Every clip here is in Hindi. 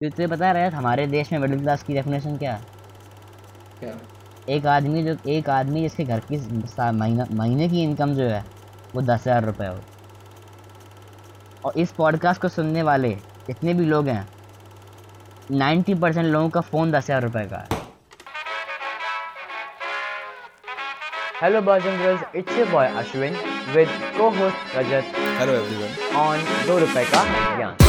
तो तुझे पता है हमारे देश में मिडिल क्लास की डेफिनेशन क्या है? क्या? एक आदमी जो एक आदमी जिसके घर की महीना महीने की इनकम जो है वो दस हज़ार रुपये हो। और इस पॉडकास्ट को सुनने वाले जितने भी लोग हैं नाइन्टी परसेंट लोगों का फ़ोन दस हज़ार रुपये का है। Hello boys and girls it's your boy Ashwin with co host Rajat hello everyone on दो रुपए का ज्ञान।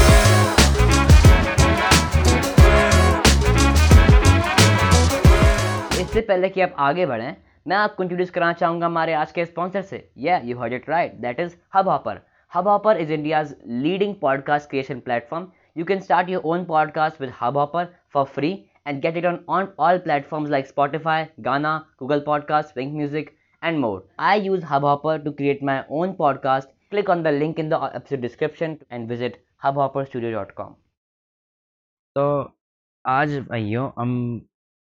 इससे पहले कि आप आगे बढ़ें, मैं आपको इंट्रोड्यूस कराना चाहूँगा हमारे आज के स्पॉन्सर से। Yeah you heard it right that is Hub Hopper Hub Hopper is India's leading podcast creation platform you can start your own podcast with Hub Hopper for free and get it on on all platforms like Spotify Gaana Google podcast Wynk music and more I use Hub Hopper to create my own podcast click on the link in the description and visit Hub Hopper studio dot com तो आज भैया हम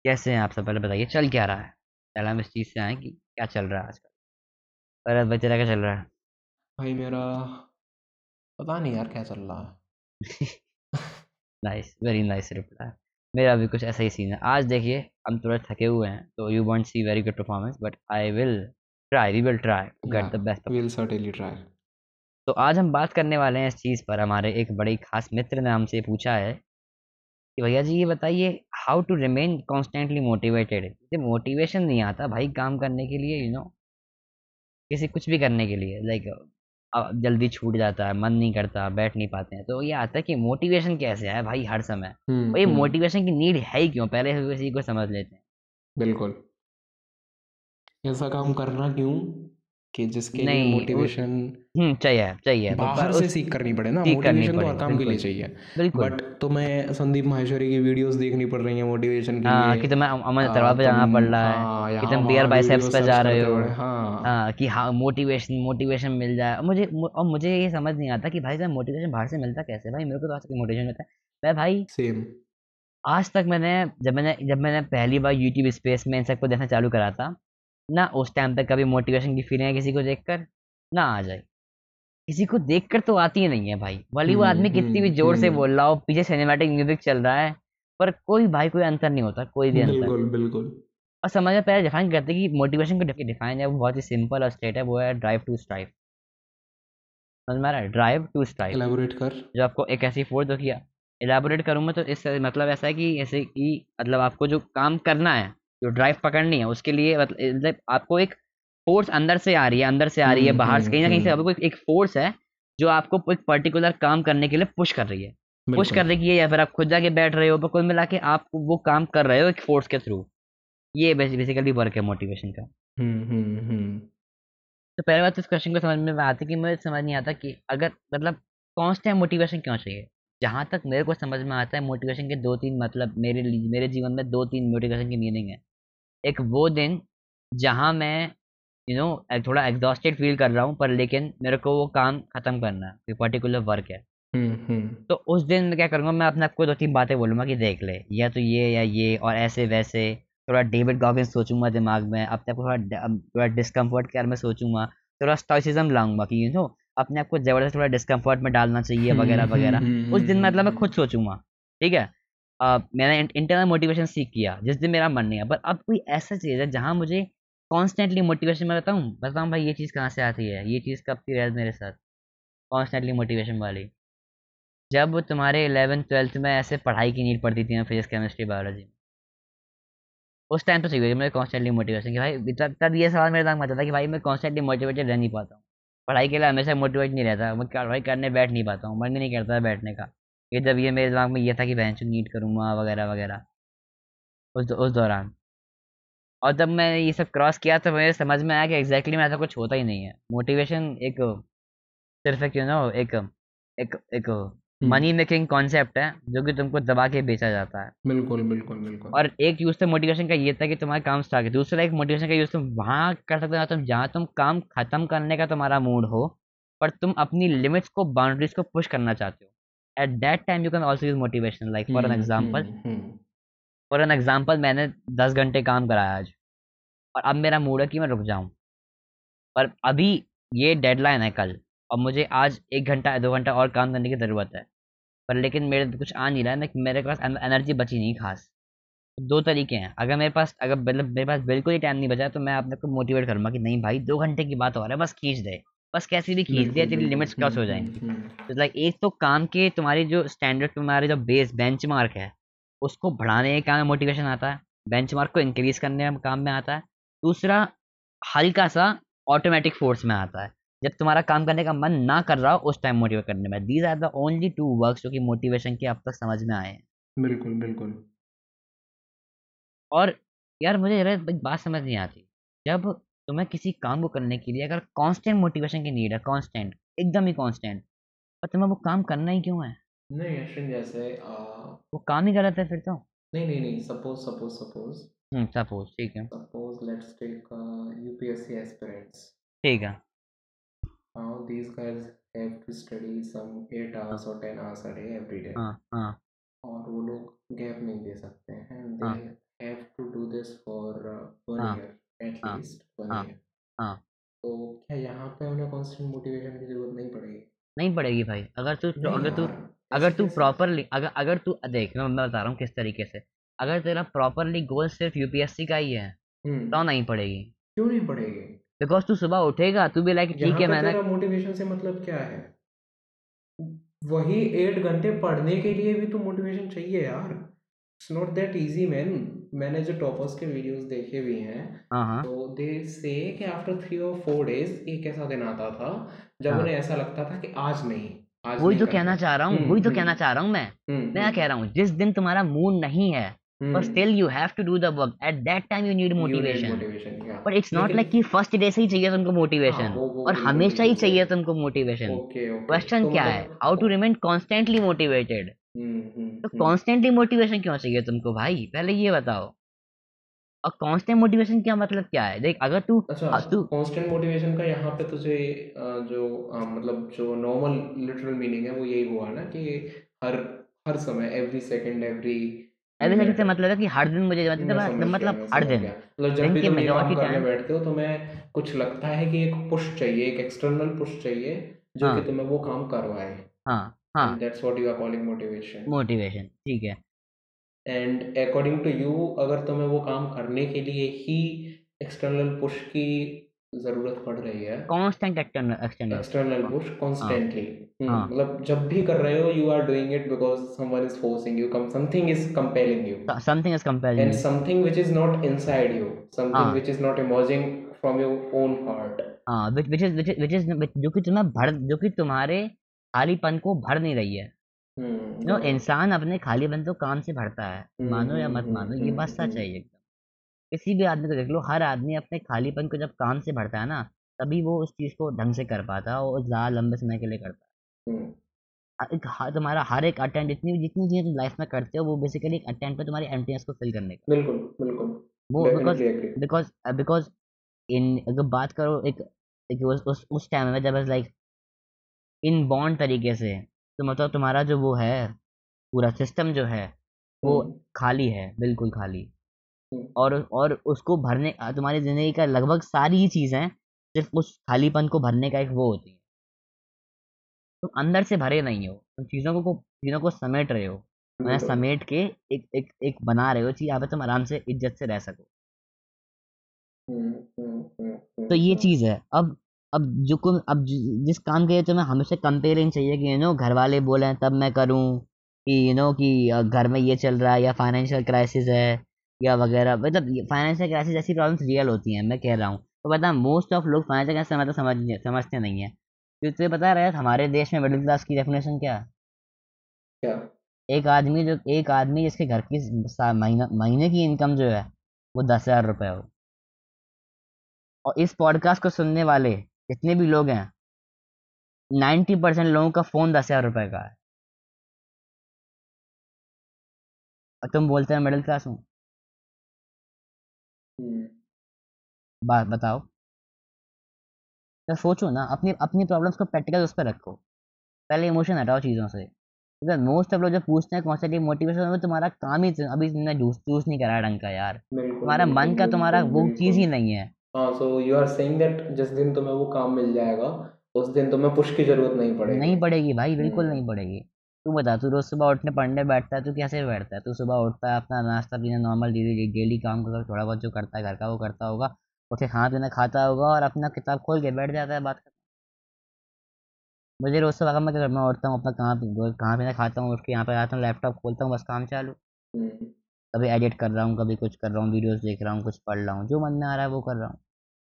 कैसे हैं आप सब? पहले बताइए चल क्या रहा है? पहले हम इस चीज़ से आए कि क्या चल रहा है आजकल? पर भाई तेरा क्या चल रहा है? भाई मेरा पता नहीं यार क्या चल रहा है। नाइस वेरी नाइस रिप्लाई मेरा भी कुछ ऐसा ही सीन है। आज देखिए हम थोड़ा थके हुए हैं तो you won't see very good performance but I will try we will try to get the best will certainly try तो आज हम बात करने वाले हैं इस चीज़ पर। हमारे एक बड़े खास मित्र ने हमसे पूछा है कि भैया जी ये बताइए how to remain constantly motivated motivation नहीं आता भाई काम करने के लिए यू नो किसी कुछ भी करने के लिए लाइक जल्दी छूट जाता है मन नहीं करता बैठ नहीं पाते हैं तो ये आता है कि मोटिवेशन कैसे है भाई हर समय? हम्म हम्म, मोटिवेशन की नीड है ही क्यों? पहले किसी को समझ लेते हैं। बिल्कुल। ऐसा काम करना क्यों? कि जिसके लिए मोटिवेशन हम्म चाहिए चाहिए बाहर से सीख करनी पड़े ना मोटिवेशन तो हर काम के लिए। चाहिए। बट तुम्हें संदीप माहेश्वरी की वीडियोस देखनी पड़ रही हैं मोटिवेशन के हाँ लिए। कि तुम्हें अमन तरवा पे जाना पड़ रहा हाँ, है कि तुम बियर बाइसेप्स पे जा रहे हो। हाँ। हाँ कि हाँ मोटिवेशन मोटिवेशन मिल जाए। मुझे और मुझे ये समझ नहीं आता कि भाई जब मोटिवेशन बाहर से मिलता कैसे? भाई मेरे को तो आज तक मोटिवेशन मिलता है। मैं भाई सेम आज तक मैंने जब मैंने जब मैंने पहली बार यूट्यूब स्पेस में इन सबको देखना चालू करा था ना उस टाइम पे कभी मोटिवेशन की फीलिंग है किसी को देखकर ना आ जाए। किसी को देखकर तो आती ही नहीं है भाई। भले वो हम्म, आदमी कितनी भी हम्म, ज़ोर से हम्म। बोल रहा हो पीछे सिनेमैटिक म्यूज़िक चल रहा है पर कोई भाई कोई अंतर नहीं होता कोई भी अंतर बिल्कुल बिल्कुल। और समझ में पहले डिफाइन करते कि मोटिवेशन को डिफाइन है वो बहुत ही सिंपल और स्ट्रेट है वो है ड्राइव टू स्ट्राइव समझ में आ रहा है? ड्राइव टू स्ट्राइव एलेबोरेट कर। जो आपको एक ऐसी फोर्स जो किया एलाबोरेट करूँगा तो इस मतलब ऐसा है कि ऐसे कि मतलब आपको जो काम करना है जो ड्राइव पकड़नी है उसके लिए मतलब मतलब आपको एक फोर्स अंदर से आ रही है अंदर से आ रही है हम्म, बाहर से हम्म, कहीं ना कहीं से हम्म। आपको एक- एक फोर्स है जो आपको एक पर्टिकुलर काम करने के लिए पुश कर रही है। पुश कर रही है या फिर आप खुद जाके बैठ रहे हो पर कुल मिला के आप वो काम कर रहे हो एक फोर्स के थ्रू ये बेसिकली वर्क है मोटिवेशन का। हम्म हम्म हम्म। तो पहले बात तो इस क्वेश्चन को समझ में आती कि मुझे समझ नहीं आता कि अगर मतलब कांस्टेंट मोटिवेशन क्यों चाहिए? जहाँ तक मेरे को समझ में आता है मोटिवेशन के दो तीन मतलब मेरे लिए मेरे जीवन में दो तीन मोटिवेशन की मीनिंग है। एक वो दिन जहाँ मैं यू नो थोड़ा एग्जॉस्टेड फील कर रहा हूँ पर लेकिन मेरे को वो काम खत्म करना है कोई पर्टिकुलर वर्क है। हम्म हम्म। तो उस दिन मैं क्या करूँगा मैं अपने आपको दो तीन बातें बोलूँगा कि देख ले या तो ये या ये और ऐसे वैसे थोड़ा डेविड गॉगिंस सोचूँगा दिमाग में अपने आप को थोड़ा थोड़ा डिस्कम्फर्ट के बारे में सोचूँगा थोड़ा स्टॉइसिज्म लाऊँगा कि यू नो अपने आप को ज़बरदस्त थोड़ा डिस्कम्फर्ट में डालना चाहिए वगैरह हम्म, वगैरह। हम्म, उस दिन हम्म, मतलब मैं हम्म। खुद सोचूँगा ठीक है? मैंने इंटरनल मोटिवेशन सीख किया जिस दिन मेरा मन नहीं है। पर अब कोई ऐसा चीज़ है जहाँ मुझे कॉन्स्टेंटली मोटिवेशन मैं बताऊँ बताऊँ भाई ये चीज़ कहाँ से आती है? ये चीज़ कब की मेरे साथ? कॉन्स्टेंटली मोटिवेशन वाली। जब तुम्हारे इलेवन ट्वेल्थ में ऐसे पढ़ाई की नीड पड़ती थी फिजिक्स केमिस्ट्री बायोलॉजी में। उस टाइम तो चाहिए मुझे कॉन्स्टेंटली मोटिवेशन कि भाई तब तब ये सवाल मेरे दिमाग में आता था कि भाई मैं कॉन्स्टेंटली मोटिवेटेड रह नहीं पाता हूँ। पढ़ाई के लिए हमेशा मोटिवेट नहीं रहता, मैं कार्रवाई करने बैठ नहीं पाता हूँ, मन भी नहीं करता बैठने का। ये जब ये मेरे दिमाग में ये था कि बहन नीट करूँगा, वगैरह वगैरह। उस उस दौरान। और जब मैं ये सब क्रॉस किया तो मुझे समझ में आया कि एग्जैक्टली में ऐसा कुछ होता ही नहीं है। मोटिवेशन एक सिर्फ़ एक यू नो एक एक एक मनी मेकिंग कॉन्सेप्ट है जो कि तुमको दबा के बेचा जाता है। बिल्कुल बिल्कुल बिल्कुल। और एक यूज़ तो मोटिवेशन का ये था कि तुम्हारा काम स्टार्ट दूसरा एक मोटिवेशन का यूज़ तुम वहाँ कर सकते हो तुम जहाँ तुम काम खत्म करने का तुम्हारा मूड हो पर तुम अपनी लिमिट्स को बाउंड्रीज को पुश करना चाहते हो। At that time you can also use motivation like for an hmm, example hmm, hmm, for an example मैंने दस घंटे काम कराया आज और अब मेरा मूड है कि मैं रुक जाऊँ। पर अभी ये डेडलाइन है कल। और मुझे आज एक घंटा दो घंटा और काम करने की ज़रूरत है। पर लेकिन मेरे कुछ आ नहीं रहा है मेरे पास एनर्जी बची नहीं खास। दो तरीके हैं। अगर मेरे पास अगर मतलब मेरे पास बिल्कुल ही टाइम नहीं बचा तो मैं अपने को मोटिवेट करूँगा कि नहीं भाई दो घंटे की बात हो रहा है बस खींच दे। बस कैसी भी खींच दे तेरी लिमिट्स क्रॉस हो जाएँगी। तो लाइक एक तो काम के तुम्हारी जो स्टैंडर्ड तुम्हारे जो बेस बेंचमार्क है उसको बढ़ाने के काम में मोटिवेशन आता है बेंचमार्क को इंक्रीज करने में काम में आता है। दूसरा हल्का सा ऑटोमेटिक फोर्स में आता है। जब तुम्हारा काम करने का मन ना कर रहा हो उस टाइम मोटिवेट करने में। These are the only two works जो कि मोटिवेशन के अब तक समझ में आए हैं। बिल्कुल बिल्कुल। और यार मुझे यार एक बात समझ नहीं आती। जब तुम्हें किसी काम को करने के लिए अगर कांस्टेंट मोटिवेशन की नीड है कांस्टेंट एकदम ही कांस्टेंट और तुम्हें वो काम करना ही क्यों है? नहीं अश्विन जैसे आ, वो काम ही गलत है फिर तो। नहीं नहीं नहीं suppose suppose suppose hmm suppose ठीक है। Suppose let's take UPSC aspirants ठीक है। Now these guys have to study some 8 hours or 10 hours a day every day. हाँ हाँ। और वो लोग गैप नहीं दे सकते हैं हाँ they have to do this for uh, one हाँ। year at हाँ। least one हाँ। year. हाँ। तो क्या यहाँ पे उन्हें कांस्टेंट मोटिवेशन की ज़रूरत नहीं पड़ेगी? नहीं पड़ेगी भाई। अगर तू अगर तू अगर तू प्रॉपरली अगर अगर तू देख मैं मैं बता रहा हूँ किस तरीके से। अगर तेरा प्रॉपरली गोल सिर्फ़ यूपीएससी का ही है हम्म। तो नहीं पड़ेगी। क्यों नहीं पड़ेगी? बिकॉज़ तू सुबह उठेगा तू भी लाइक ठीक है मैंने मोटिवेशन से मतलब क्या है? वही एट घंटे पढ़ने के लिए भी तो मोटिवेशन चाहिए यार। It's not that easy man मैंने जो टॉपर्स के वीडियोस देखे भी हैं हाँ हाँ। तो दे से कि आफ्टर थ्री और फोर डेज़ एक ऐसा दिन आता था? जब हाँ। उन्हें ऐसा लगता था कि आज नहीं आज वही तो कहना चाह रहा हूँ हम्म वही तो हम्म। कहना चाह रहा हूँ मैं। हम्म मैं क्या कह रहा हूँ जिस दिन तुम्हारा मूड नहीं है but hmm still you have to do the work. At that time you need you need motivation. Motivation या but it's not like कि फ़र्स्ट डे से ही चाहिए तुमको हाँ मोटिवेशन वो वो और हमेशा ही चाहिए तुमको मोटिवेशन ओके ओके क्वेश्चन तो क्या है? मतलब how to remain constantly motivated hmm hmm तो हम्म। कॉन्स्टेंटली मोटिवेशन क्यों चाहिए तुमको भाई? पहले ये बताओ। और कांस्टेंट मोटिवेशन क्या मतलब क्या है? देख अगर तू अच्छा हाँ, तू कांस्टेंट मोटिवेशन का यहाँ पे तुझे जो मतलब जो नॉर्मल लिटरल मीनिंग है वो यही हुआ ना कि हर हर समय every second every every second minute से मतलब है कि हर दिन मुझे मैं मतलब मतलब हर दिन। मतलब जब दिन भी के करने टाइम बैठते हो तुम्हें कुछ लगता है कि एक पुश चाहिए एक एक्सटर्नल पुश चाहिए जो कि हाँ। तुम्हें वो काम करवाए। हाँ हाँ। That's what you are calling motivation motivation ठीक है। एंड अकॉर्डिंग टू यू अगर तुम्हें वो काम करने के लिए ही एक्सटर्नल पुश की ज़रूरत पड़ रही है। Constant external external push constantly हाँ। मतलब जब भी कर रहे हो you are doing it because someone is forcing you come something is compelling you something is compelling and something which is not inside you something which is not emerging from your own heart हाँ which which is which is जो कि तुम्हें भर जो कि तुम्हारे खालीपन को भर नहीं रही है। हम्म। नो हाँ इंसान अपने खालीपन तो काम से भरता है हम्म मानो या हम्म मत हम्म मानो ये बात हम्म सच हम्म है एकदम किसी भी आदमी को देख लो हर आदमी अपने खालीपन को जब काम से भरता है ना तभी वो उस चीज़ को ढंग से कर पाता है और ज़्यादा लंबे समय के लिए करता है। एक तुम्हारा हर एक अटेम्प्ट जितनी जितनी चीज़ें तुम लाइफ में करते हो वो बेसिकली एक अटेम्प्ट है तुम्हारी एम्प्टीनेस को फिल करने का। बिल्कुल बिल्कुल। वो because definitely agree because because in अगर बात करो एक, एक उस उस, उस टाइम में जब लाइक इन बॉन्ड तरीके से तो मतलब तुम्हारा जो वो है पूरा सिस्टम जो है वो हम्म खाली है बिल्कुल खाली। और और उसको भरने तुम्हारी ज़िंदगी का लगभग सारी ही चीज़ें सिर्फ़ उस खालीपन को भरने का एक वो होती है। तुम अंदर से भरे नहीं हो तुम चीज़ों को चीज़ों को समेट रहे हो बिल्कुल। समेट के एक एक एक बना रहे हो चीज़ यहाँ पे तुम आराम से इज़्ज़त से रह सको। हम्म हम्म हम्म तो हम्म ये हम्म। चीज़ है। अब अब जो को अब जिस काम के लिए तुम्हें हमेशा कंपेरिंग चाहिए कि यू नो घर वाले बोले तब मैं करूँ कि यू नो कि घर में ये चल रहा है या फाइनेंशियल क्राइसिस है या वगैरह। मतलब फाइनेंशियल क्राइसिस जैसी प्रॉब्लम्स रियल होती हैं मैं कह रहा हूँ। तो पता है मोस्ट ऑफ़ लोग फाइनेंशियल क्राइसिस मतलब समझ समझते नहीं है। तो तुझे पता रहा हमारे देश में मिडिल क्लास की डेफिनेशन क्या? है क्या? एक आदमी जो एक आदमी जिसके घर की महीना महीने की इनकम जो है वो दस हज़ार रुपये हो। और इस पॉडकास्ट को सुनने वाले जितने भी लोग हैं नाइन्टी परसेंट लोगों का फ़ोन दस हज़ार रुपये का है। और तुम बोलते हैं मिडिल क्लास हूँ? बात बताओ। तो सोचो ना अपनी अपनी प्रॉब्लम्स को प्रैक्टिकल उस पर रखो। पहले इमोशन हटाओ चीज़ों से। बिकॉज़ मोस्ट ऑफ़ लोग जो पूछते हैं कॉन्स्टेंटली मोटिवेशन में तुम्हारा काम ही अभी तुमने जूस चूज़ नहीं करा ढंग का यार। तुम्हारा मन का तुम्हारा वो चीज़ ही नहीं है। हाँ so you are saying that जिस दिन तुम्हें वो काम मिल जाएगा उस दिन तुम्हें पुश की ज़रूरत नहीं पड़ेगी। नहीं पड़ेगी भाई बिल्कुल हम्म। नहीं पड़ेगी। तू बता तू रोज सुबह उठने पढ़ने बैठता है तू कैसे बैठता है? तू सुबह उठता है अपना नाश्ता पीना नॉर्मल डेली डेली काम कर थोड़ा बहुत जो करता है घर का वो करता होगा उठे खाना पीना खाता होगा और अपना किताब खोल के बैठ जाता है बात करता मुझे रोज सुबह मैं क्या करता हूँ उठता हूँ अपना कहाँ कहाँ पीना खाता हूँ उठ के यहाँ पे आता हूँ लैपटॉप खोलता हूँ बस काम चालू। हम्म, कभी एडिट कर रहा हूँ कभी कुछ कर रहा हूँ वीडियोस देख रहा हूँ कुछ पढ़ रहा हूँ जो मन में आ रहा है वो कर रहा हूँ।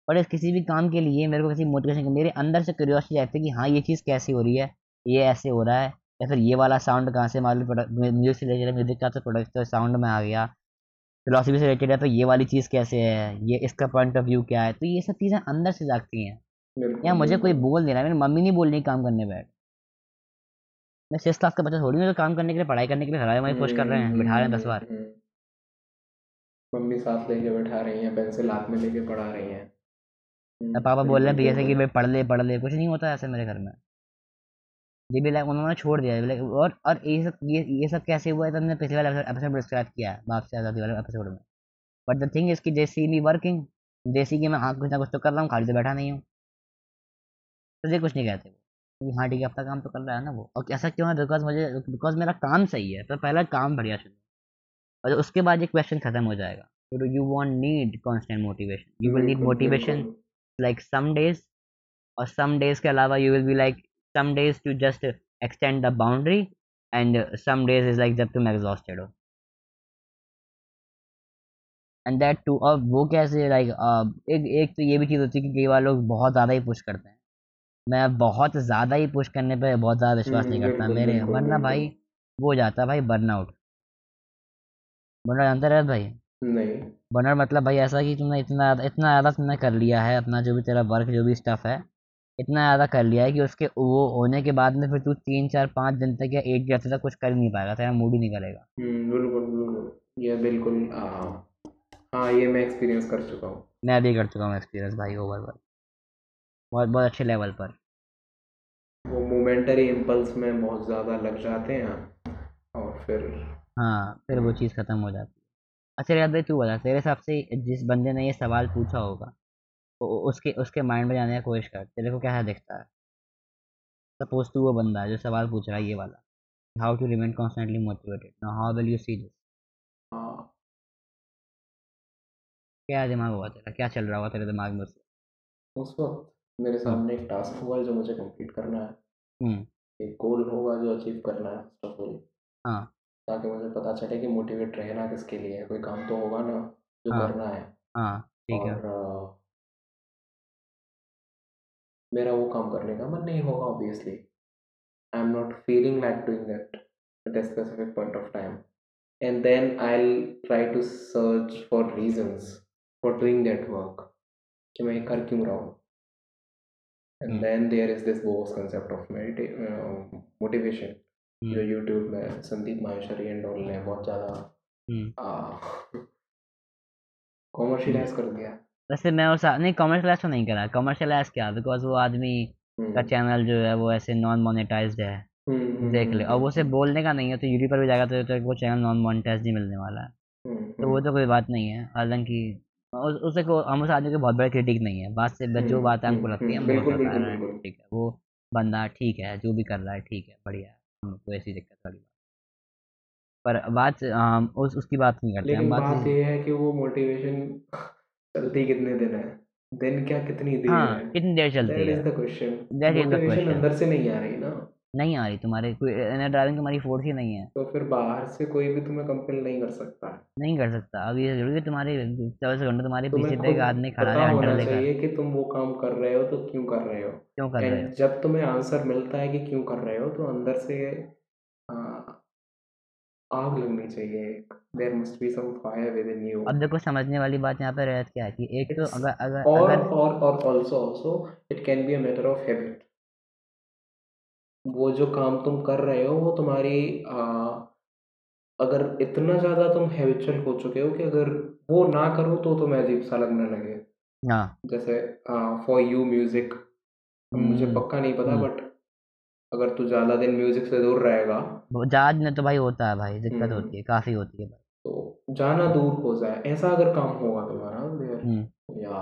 पर इस किसी भी काम के लिए मेरे को किसी मोटिवेशन मेरे अंदर से क्यूरियोसिटी रहती है कि हाँ ये चीज़ कैसी हो रही है ये ऐसे हो रहा है या फिर ये वाला साउंड कहाँ से मालूम म्यूज़िक से रिलेटेड म्यूज़िक का तो प्रोडक्ट तो साउंड में आ गया। फिलोसफी से रिलेटेड है तो ये वाली चीज़ कैसे है? ये इसका पॉइंट ऑफ़ व्यू क्या है? तो ये सब चीज़ें अंदर से जागती हैं। या मुझे कोई बोल नहीं रहा है मेरी मम्मी नहीं बोल रही काम करने बैठ। मैं सिक्स क्लास का बच्चा थोड़ी हूँ काम करने के लिए पढ़ाई करने के लिए हराए वहीं पुश कर रहे हैं बिठा रहे हैं दस बार। हम्म, हम्म, मम्मी साथ लेके बैठा रही हैं पेंसिल हाथ में लेके पढ़ा रही हैं। हम्म, पापा बोल रहे हैं भैया से कि भाई पढ़ ले पढ़ ले कुछ नहीं होता ऐसे मेरे घर में। ये भी लाइक उन्होंने छोड़ दिया लाइक और और ये सब ये ये सब कैसे हुआ? है तो हमने पिछले वाले एपिसोड में डिस्क्राइब किया है बाप से आज़ादी वाले एपिसोड में। बट द थिंग इज़ कि दे सी मी वर्किंग दे सी कि मैं हाँ कुछ ना कुछ तो कर रहा हूँ खाली तो बैठा नहीं हूँ। तो ये कुछ नहीं कहते वो। कि हाँ ठीक है अपना काम तो कर रहा है ना वो। और ऐसा क्यों है? बिकॉज़ मुझे बिकॉज़ मेरा काम सही है तो पहला काम बढ़िया चुनो और उसके बाद ये क्वेश्चन खत्म हो जाएगा। तो you won't need constant motivation you will need बिल्कुल मोटिवेशन बिल्कुल like some days और सम डेज़ के अलावा you will be like some days to just extend the boundary and some days is like जब तुम exhausted हो। And that too और वो कैसे like uh, एक एक तो ये भी चीज़ होती है कि कई बार लोग बहुत ज़्यादा ही पुश करते हैं। मैं बहुत ज़्यादा ही पुश करने पे बहुत ज़्यादा विश्वास नहीं हम्म, करता। मेरे वरना भाई वो जाता भाई बर्नआउट बर्नआउट जानते रहे भाई? नहीं। बर्नर मतलब भाई ऐसा कि तुमने इतना इतना ज़्यादा तुमने कर लिया है अपना जो भी तेरा वर्क जो भी स्टफ़ है। इतना ज़्यादा कर लिया है कि उसके वो होने के बाद में फिर तू तीन चार पाँच दिन तक या एक हफ़्ते तक कुछ कर ही नहीं पाएगा तेरा मूड ही नहीं करेगा हम्म, बिल्कुल बिल्कुल। ये बिल्कुल हाँ हाँ ये मैं एक्सपीरियंस कर चुका हूँ। मैं भी कर चुका हूँ एक्सपीरियंस भाई ओवर बहुत बहुत अच्छे लेवल पर। वो मोमेंटरी इम्पल्स में बहुत ज़्यादा लग जाते हैं और फिर हाँ फिर वो चीज़ ख़त्म हो जाती है। अच्छा याद भाई तू बता तेरे हिसाब से जिस बंदे ने ये सवाल पूछा होगा उसके उसके माइंड में जाने की कोशिश कर तेरे को क्या दिखता है। सपोज़ तू वो बंदा है जो सवाल पूछ रहा है ये वाला how to remain constantly motivated now how will you see this हाँ। क्या दिमाग हुआ तेरा क्या चल रहा होगा तेरे दिमाग में उससे? उस वक्त मेरे हम्म सामने एक टास्क हुआ है जो मुझे कंप्लीट करना है। हम्म। एक गोल होगा जो अचीव करना है फ़र्स्ट ऑफ़ ऑल हाँ। ताकि मुझे पता चले कि मोटिवेट रहना किसके लिए है कोई काम तो होगा ना जो हाँ। करना है। हाँ ठीक है। और मेरा वो काम करने का मन नहीं होगा obviously I am not feeling like doing that at a specific point of time and then I try to search for reasons for doing that work कि मैं कर क्यों रहा हूँ? And then there is this boss concept of motivation जो यूट्यूब में संदीप माहेश्वरी एंड ऑल ने बहुत ज़्यादा hmm. Commercialise hmm. कर दिया। वैसे मैं उस नहीं कमर्शलाइज तो नहीं करा। कमर्शलाइज क्या? बिकॉज़ वो आदमी का हम्म चैनल जो है वो ऐसे नॉन मोनेटाइज्ड है। हम्म हम्म देख ले। और वो उसे बोलने का नहीं है तो यूट्यूब पर भी जाएगा तो, तो वो चैनल नॉन मोनेटाइज नहीं मिलने वाला है। तो वो तो कोई बात नहीं है। हालाँकि उस- उसे को हम उस आदमी के बहुत बड़े क्रिटिक नहीं है। बात से जो बात है हमको लगती है हम ठीक है वो बंदा ठीक है जो भी कर रहा है ठीक है बढ़िया। हमको ऐसी दिक्कत वाली बात पर बात उस उसकी बात नहीं करते हम बात ये है कि वो मोटिवेशन चलती कितने दिन है? दिन क्या कितनी देर हाँ है? कितनी देर चलती है? Is the question that is the motivation question अंदर से नहीं आ रही ना? नहीं आ रही तुम्हारे कोई ड्राइविंग तुम्हारी फोर्स ही नहीं है। तो फिर बाहर से कोई भी तुम्हें कंपेल नहीं कर सकता नहीं कर सकता। अब ये ज़रूरी है तुम्हारे चौबीस घंटे तुम्हारे तुम्हें पीछे पे एक आदमी खड़ा पता है हंटर होना लेकर। चाहिए कि तुम वो काम कर रहे हो तो क्यों कर रहे हो? क्यों कर रहे हो? एंड जब तुम्हें आंसर मिलता है कि क्यों कर रहे हो तो अंदर से आग लगनी चाहिए। There must be some fire within you अब देखो समझने वाली बात यहाँ पे रहती क्या है कि एक तो अगर अगर और अगर और और also also it can be a matter of habit वो जो काम तुम कर रहे हो वो तुम्हारी आ, अगर इतना ज़्यादा तुम हैबिचुअल हो चुके हो कि अगर वो ना करो तो तुम्हें अजीब सा लगने लगे। हाँ। जैसे फॉर यू म्यूज़िक मुझे हम्म। पक्का नहीं पता हम्म। बट अगर तू ज़्यादा दिन म्यूज़िक से दूर रहेगा। वो जहाज़ तो भाई होता है भाई दिक्कत हम्म। होती है काफ़ी होती है तो जाना दूर हो जाए ऐसा अगर काम होगा तुम्हारा हम्म। या।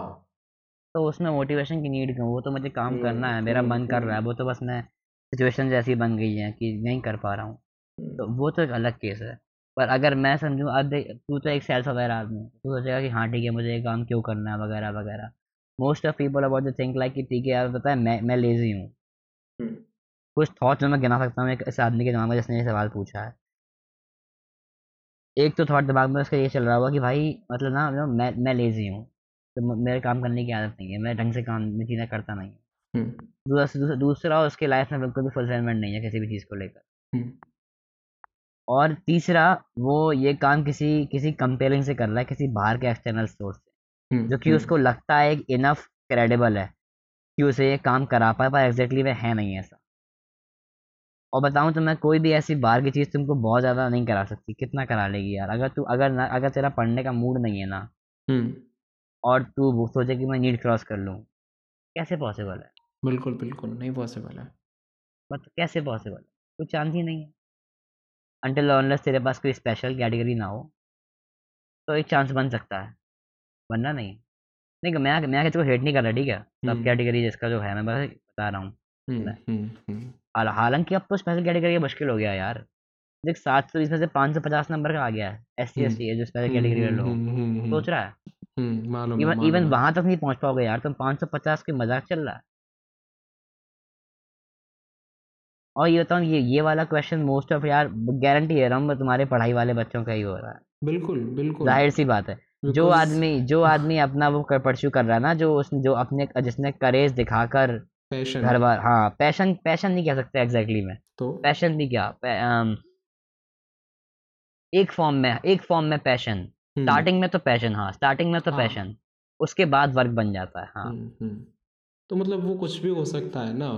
तो उसमें मोटिवेशन की नीड क्यों? वो तो मुझे काम हम्म करना है मेरा मन कर रहा है वो तो बस मैं सिचुएशन ऐसी बन गई है कि नहीं कर पा रहा हूँ। तो वो तो एक अलग केस है। पर अगर मैं समझूं अब देख तू तो एक सेल्फ अवेयर आदमी है तू सोचेगा कि हाँ ठीक है मुझे ये काम क्यों करना है वगैरह वगैरह। Most of people about the think like कि ठीक है यार पता है मैं मैं लेजी हूँ। कुछ थॉट जो मैं गिना सकता हूँ एक इस आदमी के दिमाग में जिसने ये सवाल पूछा है। एक तो थॉट दिमाग में उसका ये चल रहा होगा कि भाई मतलब ना मैं मैं लेजी हूँ तो मेरे काम करने की आदत नहीं है मैं ढंग से काम में चीज़ें करता नहीं हूँ। हम्म, दूसरा दूसरा उसके लाइफ में बिल्कुल भी फुलफिलमेंट नहीं है किसी भी चीज़ को लेकर। हम्म, और तीसरा वो ये काम किसी किसी कंपेयरिंग से कर रहा है किसी बाहर के एक्सटर्नल सोर्स से हम्म, जो कि उसको लगता है इनफ क्रेडिबल है कि उसे ये काम करा पाए पर एग्जैक्टली वह है नहीं ऐसा। और बताऊँ तो मैं कोई भी ऐसी बाहर की चीज़ तुमको बहुत ज़्यादा नहीं करा सकती। कितना करा लेगी यार? अगर तू अगर ना अगर तेरा पढ़ने का मूड नहीं है ना हम्म, और तू वो सोचे कि मैं नीट क्रॉस कर लूँ कैसे पॉसिबल है? बिल्कुल बिल्कुल नहीं पॉसिबल है। मतलब कैसे पॉसिबल है? कोई चांस ही नहीं है। अनटिल अनलेस तेरे पास कोई स्पेशल कैटेगरी ना हो तो एक चांस बन सकता है। वरना नहीं नहीं मैं मैं किसी को हेट नहीं कर रहा ठीक है? सब हम्म। कैटेगरी जिसका जो है मैं बस बता रहा हूँ। हम्म, हम्म, हम्म, हालाँकि अब तो स्पेशल कैटेगरी मुश्किल हो गया यार। देख सात सौ इसमें से पाँच सौ पचास नंबर का आ गया है। एस सी एस टी है जो स्पेशल कैटेगरी के लोग। हम्म, हम्म, हम्म, सोच रहा है? है इवन इवन है। वहाँ तक नहीं पहुँच पाओगे यार तुम पाँच सौ पचास के मज़ाक चल रहा है। और ये बताऊँ ये ये वाला क्वेश्चन मोस्ट ऑफ़ यार गारंटी दे रहा हूँ तुम्हारे पढ़ाई वाले बच्चों का ही हो रहा है। बिल्कुल बिल्कुल। ज़ाहिर सी बात है। जो आदमी जो आदमी अपना वो कर परस्यू कर रहा है ना जो उसने जो अपने जिसने करेज दिखाकर पैशन घर बार हाँ पैशन पैशन नहीं कह सकते एग्जैक्टली exactly में। तो पैशन भी क्या पै- अम, एक फॉर्म में एक फॉर्म में पैशन हम्म, स्टार्टिंग में तो पैशन हाँ स्टार्टिंग में तो हाँ। पैशन उसके बाद वर्क बन जाता है हाँ। हुँ, हुँ. तो मतलब वो कुछ भी हो सकता है ना।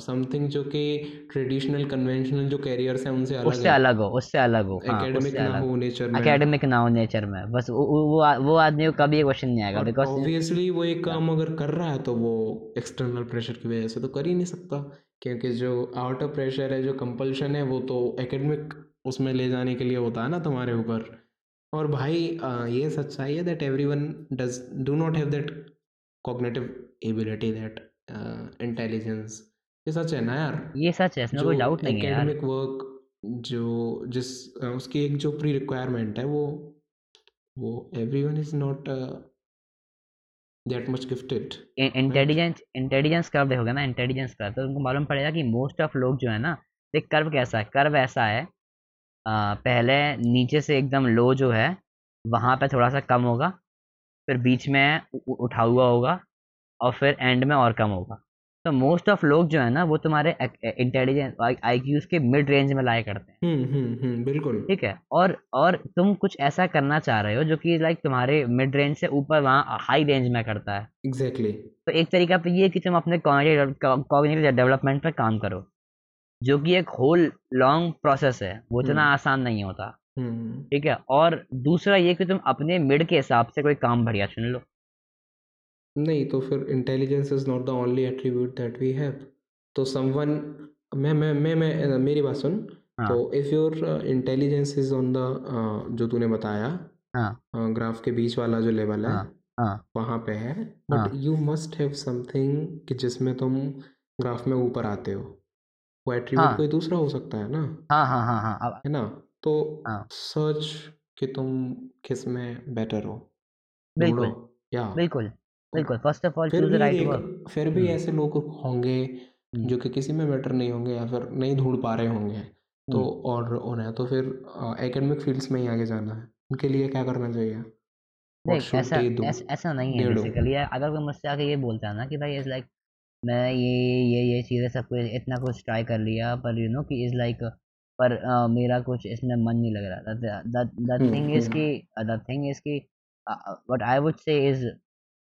समथिंग जो कि ट्रेडिशनल कन्वेंशनल जो कैरियर्स हैं उनसे अलग उससे अलग हो उससे अलग हो हाँ एकेडमिक उससे ना हो नेचर में। एकेडमिक ना हो नेचर में। बस वो वो आदमी को कभी क्वेश्चन नहीं आएगा बिकॉज़ ऑब्वियसली वो एक काम अगर कर रहा है तो वो एक्सटर्नल प्रेशर की वजह से तो कर ही नहीं सकता। क्योंकि जो आउटर प्रेशर है जो कंपल्शन है वो तो एकेडमिक उसमें ले जाने के लिए होता है ना तुम्हारे ऊपर। और भाई ये सच्चाई है that everyone does do not have that cognitive ability that intelligence ये सच है ना यार? ये सच है इसमें कोई डाउट नहीं है यार। एकेडमिक वर्क जो जिस उसकी एक जो प्री रिक्वायरमेंट है वो वो everyone is not that much gifted intelligence intelligence curve देखोगे ना इंटेलिजेंस कर्व तो तुमको मालूम पड़ेगा कि मोस्ट ऑफ़ लोग जो है ना देख कर्व कैसा है कर्व ऐसा है आ, पहले नीचे से एकदम लो जो है वहाँ पे थोड़ा सा कम होगा फिर बीच में उठा हुआ होगा और फिर एंड में और कम होगा। तो मोस्ट ऑफ़ लोग जो है ना वो तुम्हारे इंटेलिजेंस आई के मिड रेंज में लाया करते हैं। हम्म हम्म हम्म बिल्कुल। ठीक है? और और तुम कुछ ऐसा करना चाह रहे हो जो कि लाइक तुम्हारे मिड रेंज से ऊपर वहाँ हाई रेंज में करता है। Exactly exactly. तो एक तरीका तो ये है कि तुम अपने कॉग्निटिव डेवलपमेंट पर काम करो जो कि एक होल लॉन्ग प्रोसेस है वो इतना। आसान नहीं होता। हम्म। ठीक है? और दूसरा ये कि तुम अपने मिड के हिसाब से कोई काम बढ़िया चुन लो। नहीं तो फिर intelligence is not the only attribute that we have तो समवन मैं मैं मैं मैं मेरी बात सुन। हाँ। तो if your intelligence is on the जो तूने बताया हाँ। ग्राफ के बीच वाला जो लेवल है हाँ हाँ। वहाँ पे है हाँ। But you must have something कि जिसमें तुम ग्राफ में ऊपर आते हो। वो एट्रीब्यूट हाँ। कोई दूसरा हो सकता है ना? हाँ हाँ हाँ हाँ है ना? तो हाँ। सर्च कि तुम किसमें बेटर हो? बिल्कुल। या। बिल्कुल। बिल्कुल फ़र्स्ट ऑफ़ ऑल फिर चूज़ द भी राइट एक वर्क फिर भी हम्म। ऐसे लोग होंगे हम्म। जो कि किसी में बेटर नहीं होंगे या फिर नहीं ढूंढ पा रहे होंगे तो हम्म। और उन्हें तो फिर एकेडमिक फील्ड्स में ही आगे जाना है उनके लिए क्या करना चाहिए ऐसा ऐसा नहीं है. बेसिकली अगर कोई मुझसे आके ये बोलता है ना कि भाई इज़ लाइक मैं ये ये ये चीज़ें सब कुछ इतना कुछ ट्राई कर लिया पर यू नो कि इज़ लाइक पर मेरा कुछ इसमें मन नहीं लग रहा द थिंग इज़। कि द थिंग इज़ कि what I would say is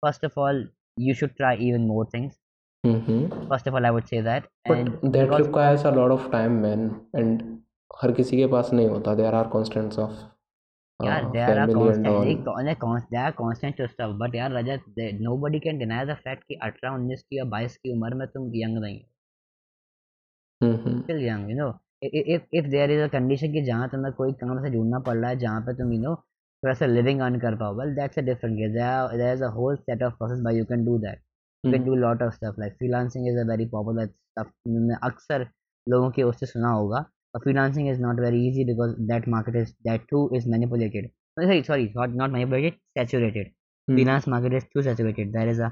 first of all you should try even more things hmm first of all I would say that and but that requires a lot of time man and हर किसी के पास नहीं होता. देयर आर कॉन्स्टेंट्स ऑफ़ यार there are family and all constant there are constant stuff but यार Rajat nobody can deny the fact कि 18 19 की या 22 की उम्र में तुम यंग नहीं हो. Still young you know. I- i- if if there is a condition कि जहाँ तुम्हें कोई काम से जुड़ना पड़ रहा है जहाँ पे तुम you know थोड़ा सा लिविंग अर्न कर पाओ well that's a different case there there is a whole set of process by you can do that you can do lot of stuff like freelancing is a very popular stuff तुमने अक्सर लोगों के उससे सुना होगा freelancing is not very easy because that market is that too is manipulated sorry sorry not, not manipulated saturated Hmm. freelance market is too saturated there is a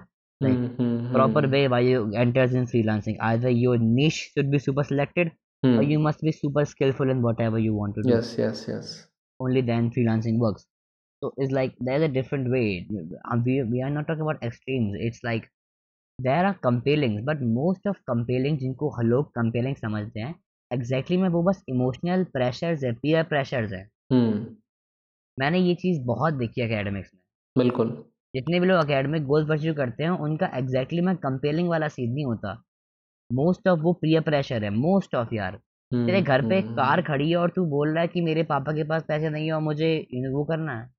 like Hmm, hmm, proper hmm, way why you enters in freelancing either your niche should be super selected hmm. or you must be super skillful in whatever you want to do Yes, yes, yes. only then freelancing works so it's like there's a different way. Uh, we, we are not talking about extremes. It's like there are compelling but most of compelling जिनको लोग compelling समझते हैं एग्जैक्टली में वो बस इमोशनल प्रेशर्स है पीयर प्रेशर्स है। हम्म। मैंने ये चीज़ बहुत देखी है एकेडमिक्स में। बिल्कुल। जितने भी लोग अकेडमिक गोल परस्यू करते हैं उनका एग्जैक्टली में कंपेलिंग वाला सीन नहीं होता। मोस्ट ऑफ़ वो प्रिय प्रेशर है मोस्ट ऑफ़ यार। हम्म, तेरे घर पे हम्म, कार खड़ी है और तू बोल रहा है कि मेरे पापा के पास पैसे नहीं है और मुझे वो करना है।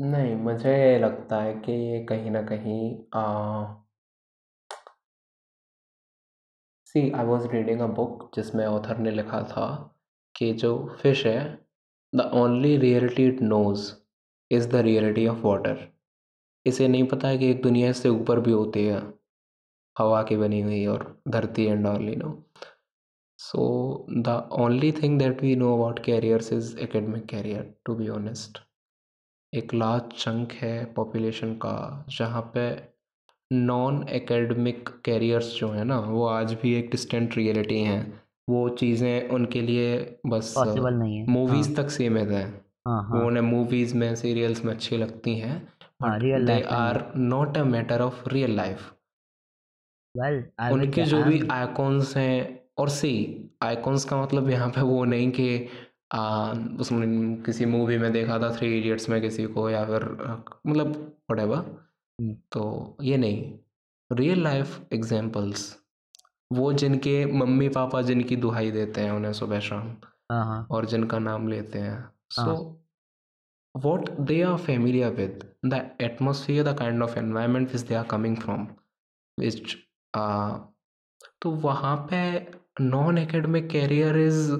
नहीं, मुझे लगता है कि ये कहीं ना कहीं see I was reading a book जिसमें ऑथर ने लिखा था कि जो फ़िश है the only reality it knows is the reality of water इसे नहीं पता है कि एक दुनिया इससे ऊपर भी होती है, हवा की बनी हुई और धरती and all you know so the only thing that we know about careers is academic career to be honest एक लार्ज चंक है पॉपुलेशन का जहाँ पे नॉन एकेडमिक कैरियर्स जो है ना वो आज भी एक डिस्टेंट रियलिटी हैं। वो चीज़ें उनके लिए बस पॉसिबल नहीं है। मूवीज़ तक सीमित है। हाँ वो हाँ उन्हें मूवीज़ में सीरियल्स में अच्छी लगती हैं हाँ real they are not a matter of real life well उनके जो भी आइकॉन्स हैं और सी आइकॉन्स का मतलब यहाँ पे वो नहीं कि उसमें किसी मूवी में देखा था थ्री इडियट्स में किसी को या फिर मतलब whatever हम्म। तो ये नहीं रियल लाइफ एग्जाम्पल्स वो जिनके मम्मी पापा जिनकी दुहाई देते हैं उन्हें सुबह शाम। हाँ हाँ। और जिनका नाम लेते हैं। So what they are familiar with the the kind of environment which they are coming from which uh, तो वहाँ पे non academic career is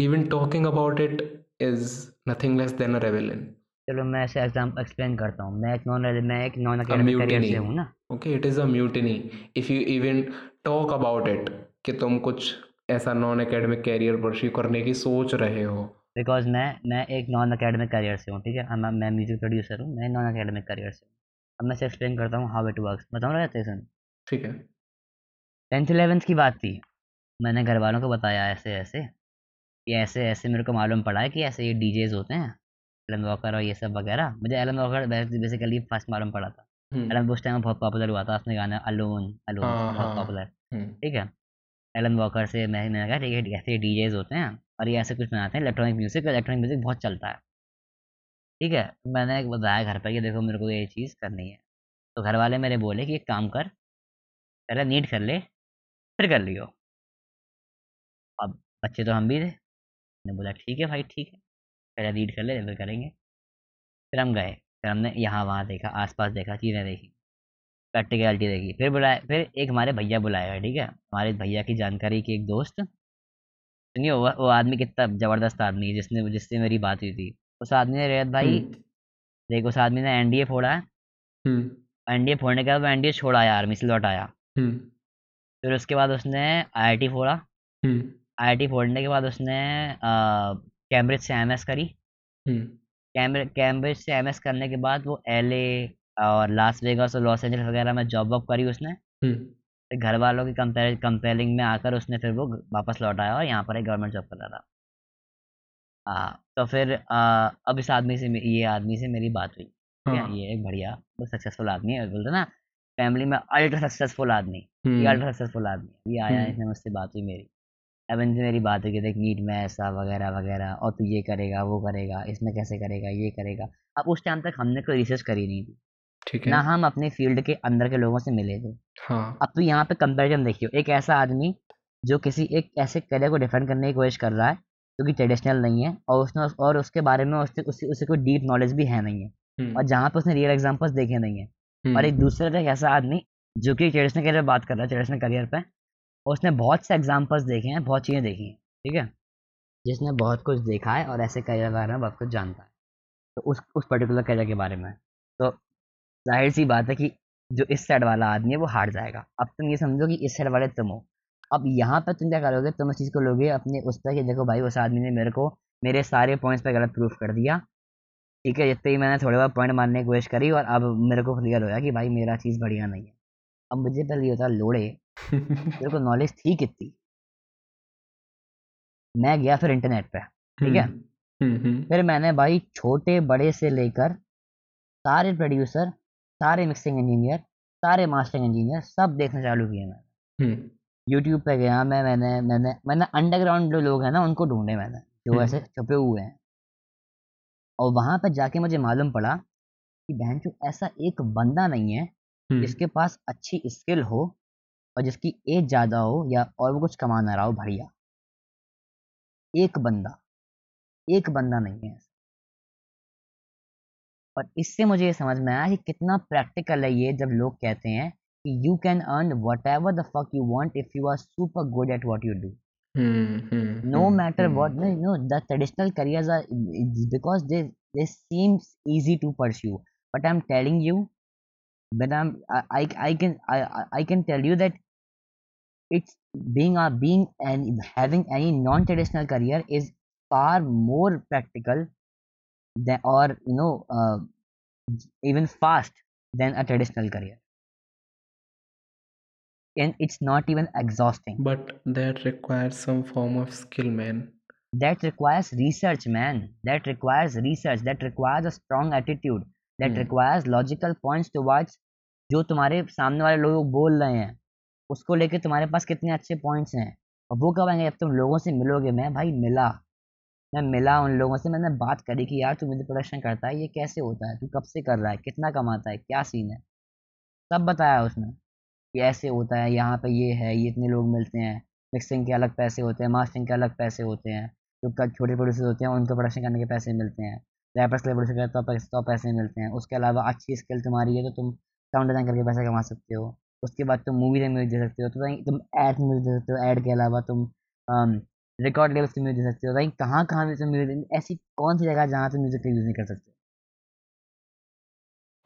even talking about it is nothing less than a rebellion चलो मैं ऐसे एग्ज़ाम एक्सप्लेन करता हूँ। मैं एक नॉन मैं एक नॉन अकेडमिक करियर से हूँ ना? Okay it is a mutiny if you even talk about it कि तुम कुछ ऐसा नॉन एकेडमिक कैरियर परस्यू करने की सोच रहे हो। बिकॉज़ मैं मैं एक नॉन अकेडमिक करियर से हूँ ठीक है? मैं मैं म्यूज़िक प्रोड्यूसर हूँ मैं नॉन अकेडमिक करियर से हूँ। अब मैं से एक्सप्लेन करता हूँ हाउ इट वर्क्स बताऊँ स्टेशन ठीक है। टेंथ इलेवेंथ की बात थी। मैंने घर वालों को बताया ऐसे ऐसे। कि ऐसे ऐसे मेरे को मालूम पड़ा है कि ऐसे ये डीजेज होते हैं एलन वॉकर और ये सब वगैरह। मुझे एलन वॉकर बेसिकली फ़र्स्ट मालूम पड़ा था। हम्म, एलन उस टाइम बहुत पॉपुलर हुआ था उसने गाना अलोन अलोन हाँ, बहुत हाँ। पॉपुलर हम्म, ठीक है? एलन वॉकर से मैं मैंने कहा ठीक है ऐसे डीजेज होते हैं और ये ऐसे कुछ बनाते हैं इलेक्ट्रॉनिक म्यूज़िक इलेक्ट्रॉनिक म्यूज़िक बहुत चलता है। ठीक है? मैंने बताया घर पर कि देखो मेरे को ये चीज़ करनी है। तो घर वाले मेरे बोले कि एक काम कर पहले नीट कर ले फिर कर लियो। अब बच्चे तो हम भी थे। मैंने बोला ठीक है भाई ठीक है। पहले रीड कर ले फिर करेंगे। फिर हम गए। फिर हमने यहाँ वहाँ देखा आसपास देखा चीज़ें देखी प्रैक्टिकलिटी देखी। फिर बुलाया फिर एक हमारे भैया बुलाया ठीक है? हमारे भैया की जानकारी की एक दोस्त। सुनिए वो, वो आदमी कितना ज़बरदस्त आदमी है जिसने जिससे मेरी बात हुई थी। उस आदमी ने रेत भाई हम्म, देख उस आदमी ने एनडीए फोड़ा है। हम्म, एनडीए फोड़ने के बाद वो एनडीए छोड़ आया आर्मी से लौट आया। हम्म, फिर उसके बाद उसने आईआईटी फोड़ा। हम्म, आईआईटी फोड़ने के बाद उसने कैम्ब्रिज से एमएस करी। हम्म, कैम्ब्रिज कैम्ब्रिज से एमएस करने के बाद वो एलए और लास वेगास और लॉस एंजल्स वगैरह में जॉब वॉब करी उसने। हम्म, घर वालों की कंपेयर कंपेयरिंग में आकर उसने फिर वो वापस लौट आया और यहाँ पर एक गवर्नमेंट जॉब कर रहा था। हाँ तो फिर आ, अब इस आदमी से ये आदमी से मेरी बात हुई। हाँ, ये एक बढ़िया सक्सेसफुल आदमी है बोलते ना फैमिली में अल्ट्रा सक्सेसफुल आदमी। ये हम्म, अल्ट्रा सक्सेसफुल आदमी ये आया हम्म। इसने मुझसे बात हुई मेरी। अब इनसे मेरी बात हुई कि देख नीट में ऐसा वगैरह वगैरह और तू ये करेगा वो करेगा इसमें कैसे करेगा ये करेगा। अब उस टाइम तक हमने कोई रिसर्च करी नहीं थी। ठीक है। ना हम अपने फ़ील्ड के अंदर के लोगों से मिले थे। हाँ। अब तो यहाँ पे कंपैरिजन देखियो एक ऐसा आदमी जो किसी एक ऐसे करियर को डिफेंड करने की कोशिश कर रहा है जो कि ट्रेडिशनल नहीं है और उसने और उसके बारे में उससे उसे, उसे कोई डीप नॉलेज भी है नहीं है। हम्म, और जहाँ पे उसने रियल एग्जाम्पल्स देखे नहीं है। और हम्म, एक दूसरा एक ऐसा आदमी जो कि ट्रेडिशनल करियर बात कर रहा है ट्रेडिशनल करियर पे और उसने बहुत से एग्जाम्पल्स देखे हैं, बहुत चीज़ें देखी हैं, ठीक है? जिसने बहुत कुछ देखा है और ऐसे करियर के बारे में बहुत कुछ जानता है। तो उस उस पर्टिकुलर करियर के बारे में। तो ज़ाहिर सी बात है कि जो इस साइड वाला आदमी है, वो हार जाएगा। अब तुम ये समझो कि इस साइड वाले तुम हो। अब यहाँ पर तुम क्या करोगे? तुम इस चीज़ को लोगे अपने उस पर कि देखो भाई, उस आदमी ने मेरे को, मेरे सारे पॉइंट्स पे गलत प्रूफ कर दिया। ठीक है, जितने ही मैंने थोड़े बहुत पॉइंट मारने की कोशिश करी और अब मेरे को क्लियर होया कि भाई मेरा चीज़ बढ़िया नहीं है। अब मुझे पहले ये होता, लोड़े। तेरे को नॉलेज थी कितनी? मैं गया फिर इंटरनेट पे ठीक है? हम्म, हम्म, फिर मैंने भाई छोटे बड़े से लेकर सारे प्रोड्यूसर सारे मिक्सिंग इंजीनियर सारे मास्टरिंग इंजीनियर सब देखना चालू किए मैंने। हम्म, यूट्यूब पे गया मैं मैंने मैंने मैंने अंडरग्राउंड जो लोग हैं ना उनको ढूंढे मैंने जो हम्म। ऐसे छुपे हुए हैं। और वहाँ पर जाके मुझे मालूम पड़ा कि बहन जो ऐसा एक बंदा नहीं है हम्म, जिसके पास अच्छी स्किल हो और जिसकी एज ज़्यादा हो या और वो कुछ कमा ना रहा हो बढ़िया। एक बंदा एक बंदा नहीं है। और इससे मुझे ये समझ में आया कि कितना प्रैक्टिकल है ये जब लोग कहते हैं कि you can earn whatever the fuck you want if you are super good at what you do no matter what hmm, matter what hmm, no no the traditional careers are because they they seems easy to pursue but i'm telling you when i'm i i, can I I can tell you that it's being a being and having any non-traditional career is far more practical than or you know uh, even fast than a traditional career and it's not even exhausting But that requires some form of skill, man. that requires research man that requires research that requires a strong attitude that Hmm. requires logical points towards जो तुम्हारे सामने वाले लोग बोल रहे हैं उसको लेके तुम्हारे पास कितने अच्छे पॉइंट्स हैं? और वो कब आएँगे? जब तुम लोगों से मिलोगे। मैं भाई मिला। मैं मिला उन लोगों से। मैंने बात करी कि, यार, तू मुझे प्रोडक्शन करता है। ये कैसे होता है? तू कब से कर रहा है? कितना कमाता है? क्या सीन है? सब बताया उसने कि ऐसे होता है। यहाँ पे ये है। ये इतने लोग मिलते हैं। मिक्सिंग के अलग पैसे होते हैं। मास्टरिंग के अलग पैसे होते हैं। जो छोटे प्रोड्यूसर होते हैं, उनको प्रोडक्शन करने के पैसे मिलते हैं। रैपर्स करते तो तो पैसे मिलते हैं। उसके अलावा अच्छी स्किल तुम्हारी है तो तुम साउंड डिज़ाइन करके पैसे कमा सकते हो। उसके बाद तुम मूवी में म्यूज़िक दे सकते हो तो भाई तुम एड म्यूज़िक दे सकते हो एड के अलावा तुम रिकॉर्ड लेवल्स के म्यूज़िक दे सकते हो भाई कहाँ कहाँ भी तुम म्यूज़िक ऐसी कौन सी जगह जहाँ तुम म्यूज़िक का यूज़ नहीं कर सकते?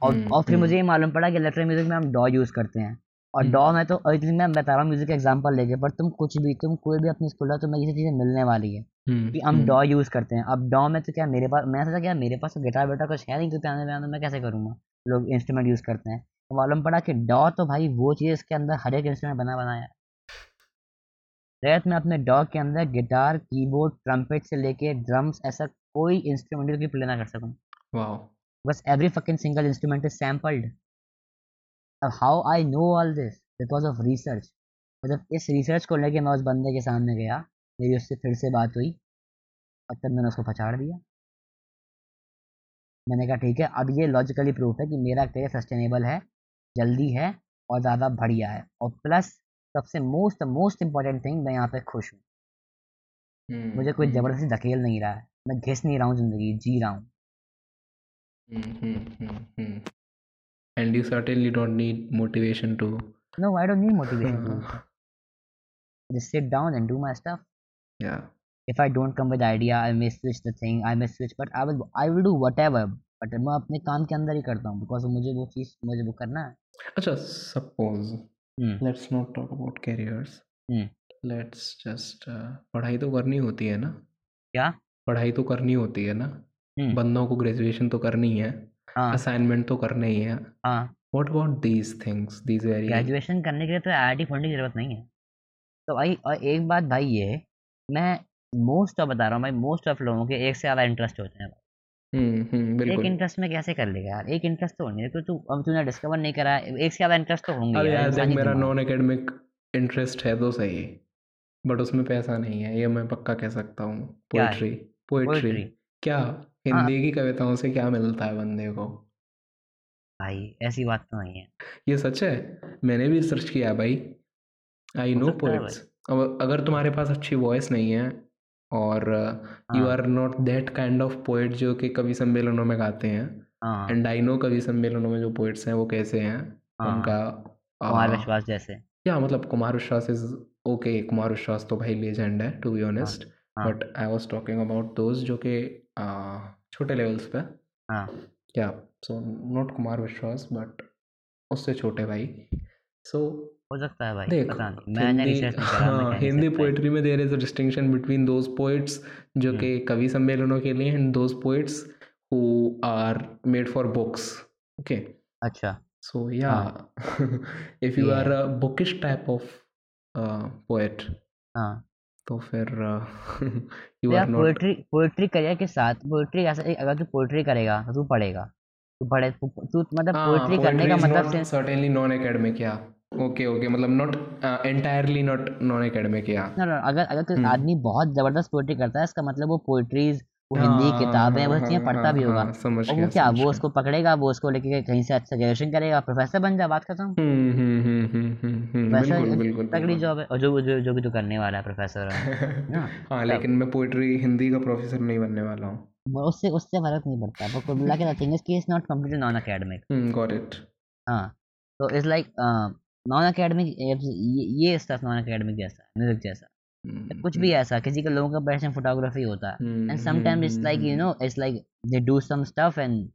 और हम्म, और फिर मुझे हम्म, ये मालूम पड़ा कि इलेक्ट्रॉनिक म्यूज़िक में हम डॉ यूज़ करते हैं और हम्म, डॉ में तो अभी मैं बता रहा हूँ म्यूज़िक एग्जांपल लेके पर तुम कुछ भी तुम कोई भी अपनी स्कूल तो तुम्हें किसी चीज़ें मिलने वाली है हम्म, कि हम हम्म, डॉ यूज़ करते हैं। अब डॉ में तो क्या मेरे पास मैं सोचा क्या मेरे पास तो गिटार बेटा कुछ है नहीं तो पियानो पियानो मैं कैसे करूँगा? लोग इंस्ट्रूमेंट यूज़ करते हैं। तो मालूम पड़ा कि डॉ तो भाई वो चीज़ इसके अंदर हर एक इंस्ट्रूमेंट बना बनाया है। रैत में अपने डॉ के अंदर गिटार कीबोर्ड ट्रम्पेट से लेके ड्रम्स ऐसा कोई इंस्ट्रूमेंट की प्ले ना कर सकूँ. बस every fucking single instrument is sampled अब how I know all this because of research मतलब इस रिसर्च को लेके मैं उस बंदे के सामने गया मेरी उससे फिर से बात हुई। और तब मैंने उसको पछाड़ दिया। मैंने कहा ठीक है अब ये लॉजिकली प्रूफ है कि मेरा करियर सस्टेनेबल है। जल्दी है और ज़्यादा बढ़िया है। और प्लस सबसे मोस्ट मोस्ट इंपॉर्टेंट थिंग मैं यहाँ पे खुश हूँ। मुझे कोई ज़बरदस्ती धकेल नहीं रहा है। मैं घिस नहीं रहा हूँ ज़िंदगी जी रहा हूँ। And you certainly don't need motivation to know I don't need motivation just sit down and do my stuff या इफ़ But मैं अपने काम के अंदर ही करता हूँ because मुझे वो चीज़ मुझे वो करना है। अच्छा suppose let's not talk about careers. Hmm. Let's just uh, पढ़ाई तो करनी होती है ना? क्या? पढ़ाई तो करनी होती है ना? हम्म। बंदों को ग्रेजुएशन तो करनी है। हाँ। असाइनमेंट तो करने ही है। हाँ। What about these things these very graduation करने के लिए तो आई आई फंड की ज़रूरत नहीं है। तो भाई और एक बात भाई ये मैं मोस्ट ऑफ़ बता रहा हूँ भाई मोस्ट ऑफ़ लोगों के एक से ज़्यादा इंटरेस्ट होते हैं। हम्म हम्म एक बिल्कुल। इंटरेस्ट में कैसे कर लेगा यार? एक इंटरेस्ट तो होने दे, तो तू अब तूने डिस्कवर नहीं करा है, एक से ज़्यादा इंटरेस्ट तो होंगे अरे यार यार देख इंसानी मेरा दिमाग। नॉन एकेडमिक इंटरेस्ट है तो सही बट उसमें पैसा नहीं है ये मैं पक्का कह सकता हूँ। क्या है? पोइट्री पोइट्री पोइट्री क्या? हिंदी की कविताओं से क्या मिलता है बंदे को? भाई ऐसी बात तो नहीं है। ये सच है? मैंने भी रिसर्च किया है भाई। आई हो नो सकता है पोइट्स अब अगर तुम्हारे पास अच्छी वॉइस नहीं है और you are not that kind of poet जो कि कवि सम्मेलनों में गाते हैं। एंड आई नो कवि सम्मेलनों में जो पोइट्स हैं वो कैसे हैं हाँ। उनका कुमार विश्वास जैसे। या मतलब कुमार विश्वास इज़ ओके कुमार विश्वास तो भाई लेजेंड है to be honest but I was talking about those जो कि छोटे लेवल्स पे। क्या सो नॉट कुमार विश्वास बट उससे छोटे भाई। सो हो सकता है भाई देख पता नहीं। मैंने हिंदी रिसर्च नहीं करा हाँ हिंदी पोएट्री में there is a distinction between those poets जो हम्म। कि कवि सम्मेलनों के लिए and those poets who are made for books okay अच्छा। सो या हाँ। If you are a bookish type of poet हाँ। तो फिर you are not poetry poetry career के साथ पोएट्री ऐसा अगर तू पोएट्री करेगा तो तू पढ़ेगा। तू पढ़े तू मतलब हाँ पोएट्री करने का मतलब certainly non academic yeah okay okay मतलब not entirely not non academic yeah ना ना अगर अगर कोई हम्म आदमी बहुत ज़बरदस्त पोएट्री करता है इसका मतलब वो पोएट्रीज वो हिंदी हाँ किताबें वो हाँ चीज़ें पढ़ता हाँ भी होगा। और वो क्या वो उसको पकड़ेगा वो उसको लेके कहीं से अच्छा ग्रेजुएशन करेगा प्रोफेसर बन जा बात खत्म। हम्म हम्म हम्म तगड़ी जॉब है और जो जो जो भी तू करने वाला है प्रोफेसर है हाँ लेकिन मैं पोइट्री हिंदी का प्रोफेसर नहीं बनने वाला हूँ। वो उससे उससे फ़र्क नहीं पड़ता पर कुल मिला के थिंग इज़ कि is not completely non academic got it हाँ तो इट्स लाइक नॉन अकेडमिक ये स्टफ़ नॉन अकेडमिक जैसा म्यूज़िक जैसा। हम्म, कुछ भी हम्म। ऐसा किसी का लोगों का पैशन फोटोग्राफी होता। है and sometime it's like you know it's like they do some stuff and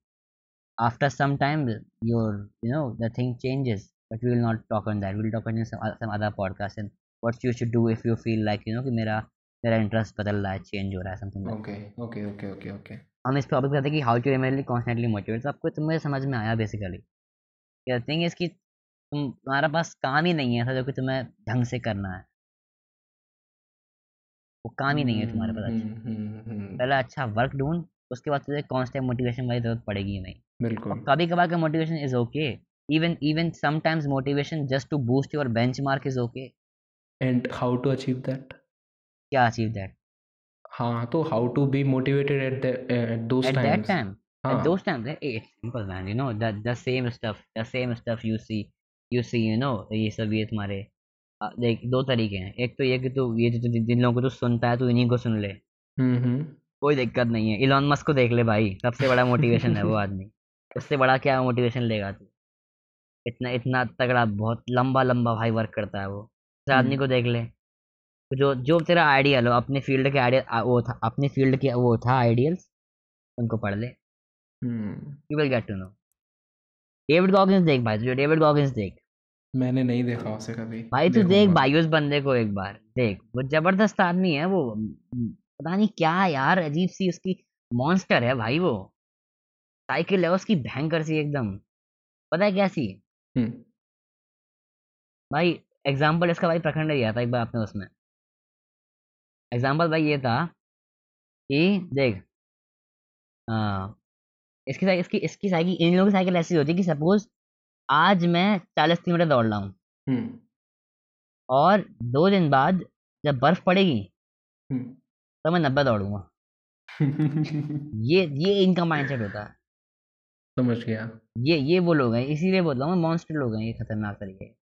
after some time your you know the thing changes but we will not talk on that will talk on some other podcast and what you should do if you feel like you know कि मेरा मेरा इंटरेस्ट बदल रहा है चेंज हो रहा है something okay okay okay okay okay हम इस टॉपिक पे आते हैं कि how to remain constantly motivate तो आपको तो समझ में आया बेसिकली थिंग इज़ की तुम तुम्हारा पास काम ही नहीं है ऐसा जो कि तुम्हें ढंग से करना है। वो काम ही नहीं है तुम्हारे पास अच्छा। पहले अच्छा वर्क ढूंढ उसके बाद तुझे कांस्टेंट मोटिवेशन वाली ज़रूरत पड़ेगी नहीं। बिल्कुल। कभी कभार का motivation is okay even even sometimes motivation just to boost your benchmark is okay and how to achieve that क्या अचीव दैट हाँ तो how to be motivated at at at that times time at those times it's simple man you know that the same stuff the same stuff you see you see you know ये सब ये तुम्हारे देख दो तरीके हैं। एक तो ये कि तू ये जो जिन लोगों को तू सुनता है तू इन्हीं को सुन ले। कोई दिक्कत नहीं है। इलॉन मस्क को देख ले भाई सबसे बड़ा मोटिवेशन है वो आदमी। उससे बड़ा क्या मोटिवेशन लेगा तू? इतना इतना तगड़ा बहुत लंबा लंबा भाई वर्क करता है वो। उस आदमी को देख ले। जो जो तेरा आइडियल हो अपने फ़ील्ड के आइडियल वो था अपने फ़ील्ड के वो था आइडियल्स उनको पढ़ ले। You will get to know David Goggins देख भाई तुझे डेविड गॉगिंस देख। मैंने नहीं देखा उसे कभी भाई तू देख भाई उस बंदे को एक बार देख वो ज़बरदस्त आदमी है वो पता नहीं क्या यार अजीब सी उसकी मॉन्स्टर है भाई वो। साइकिल है उसकी भयंकर सी एकदम पता है कैसी हम्म। भाई एग्ज़ाम्पल इसका भाई प्रखंड दिया था एक बार आपने उसमें। एग्ज़ाम्पल भाई ये था कि देख हाँ इसकी साइकिल इसकी इसकी साइकिल इन लोगों की साइकिल ऐसी होती है कि सपोज़ आज मैं चालीस किलोमीटर दौड़ रहा हूँ। हम्म। और दो दिन बाद जब बर्फ़ पड़ेगी हम्म। तो मैं नब्बे दौड़ूँगा। ये ये इनका माइंडसेट होता है। समझ गया। ये ये वो लोग हैं इसीलिए बोल रहा हूँ मॉन्स्टर लोग हैं ये खतरनाक तरीके।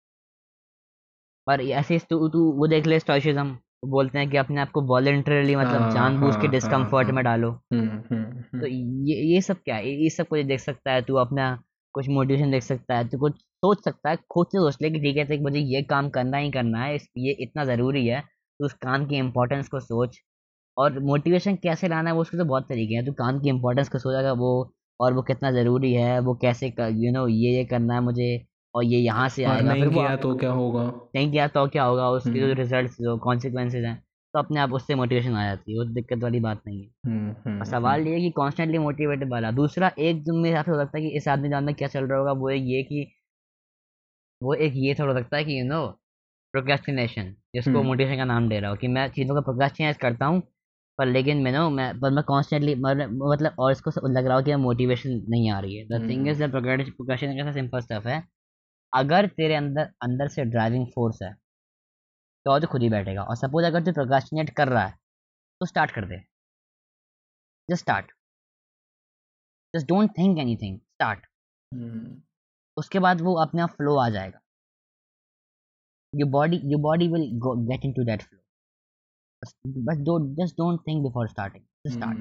और ऐसे तू तू वो देख ले स्टॉइसिज्म बोलते हैं कि अपने आप को वॉलेंटरली मतलब हाँ जानबूझ के हाँ हाँ डिस्कम्फर्ट में हाँ डालो। हम्म हम्म तो हम्म ये ये सब क्या है? ये सब कुछ देख सकता है? तू अपना कुछ मोटिवेशन देख सकता है? तू कुछ सोच सकता है? खुद से सोच ले कि ठीक है देख मुझे ये काम करना ही करना है ये इतना ज़रूरी है तो उस काम की इम्पोर्टेंस को सोच। और मोटिवेशन कैसे लाना है वो उसके तो बहुत तरीके हैं। तू काम की इम्पोर्टेंस को सोचेगा वो और वो कितना ज़रूरी है वो कैसे यू नो ये ये करना है मुझे और ये यहाँ से और आएगा नहीं फिर वो किया तो क्या होगा? नहीं किया तो क्या होगा? उसके जो हम्म। रिज़ल्ट जो कॉन्सिक्वेंसेज हैं तो अपने आप उससे मोटिवेशन आ जाती है वो दिक्कत वाली बात नहीं है। हम्म और हम्म। सवाल ये है कि कॉन्स्टेंटली मोटिवेटेड वाला दूसरा एक जो मेरे हिसाब से हो सकता है कि इस आदमी जान में क्या चल रहा होगा वो ये कि वो एक ये थोड़ा सकता है कि यू नो प्रोक्रेस्टिनेशन जिसको हम्म। मोटिवेशन का नाम दे रहा हो कि मैं चीज़ों का प्रोक्रेस्टिनेट करता हूँ पर लेकिन मैं नो मैं पर मैं कॉन्स्टेंटली मतलब और इसको लग रहा हो कि मोटिवेशन नहीं आ रही है। The thing is the procrastination का सिंपल स्टफ़ है। अगर तेरे अंदर अंदर से ड्राइविंग फोर्स है तो तो खुद ही बैठेगा। और सपोज़ अगर तू प्रोक्रेस्टिनेट कर रहा है तो स्टार्ट कर दे। Just start just don't think anything start hmm. उसके बाद वो अपने आप फ्लो आ जाएगा। Your body your body will get into that flow बस don't just don't think before starting start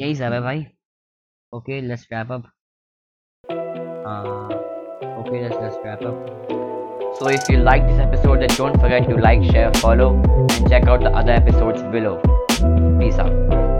यही सब है हम्म। भाई। Okay let's wrap up okay let's let's wrap up. So if you like this episode then don't forget to like share follow and check out the other episodes below. Peace out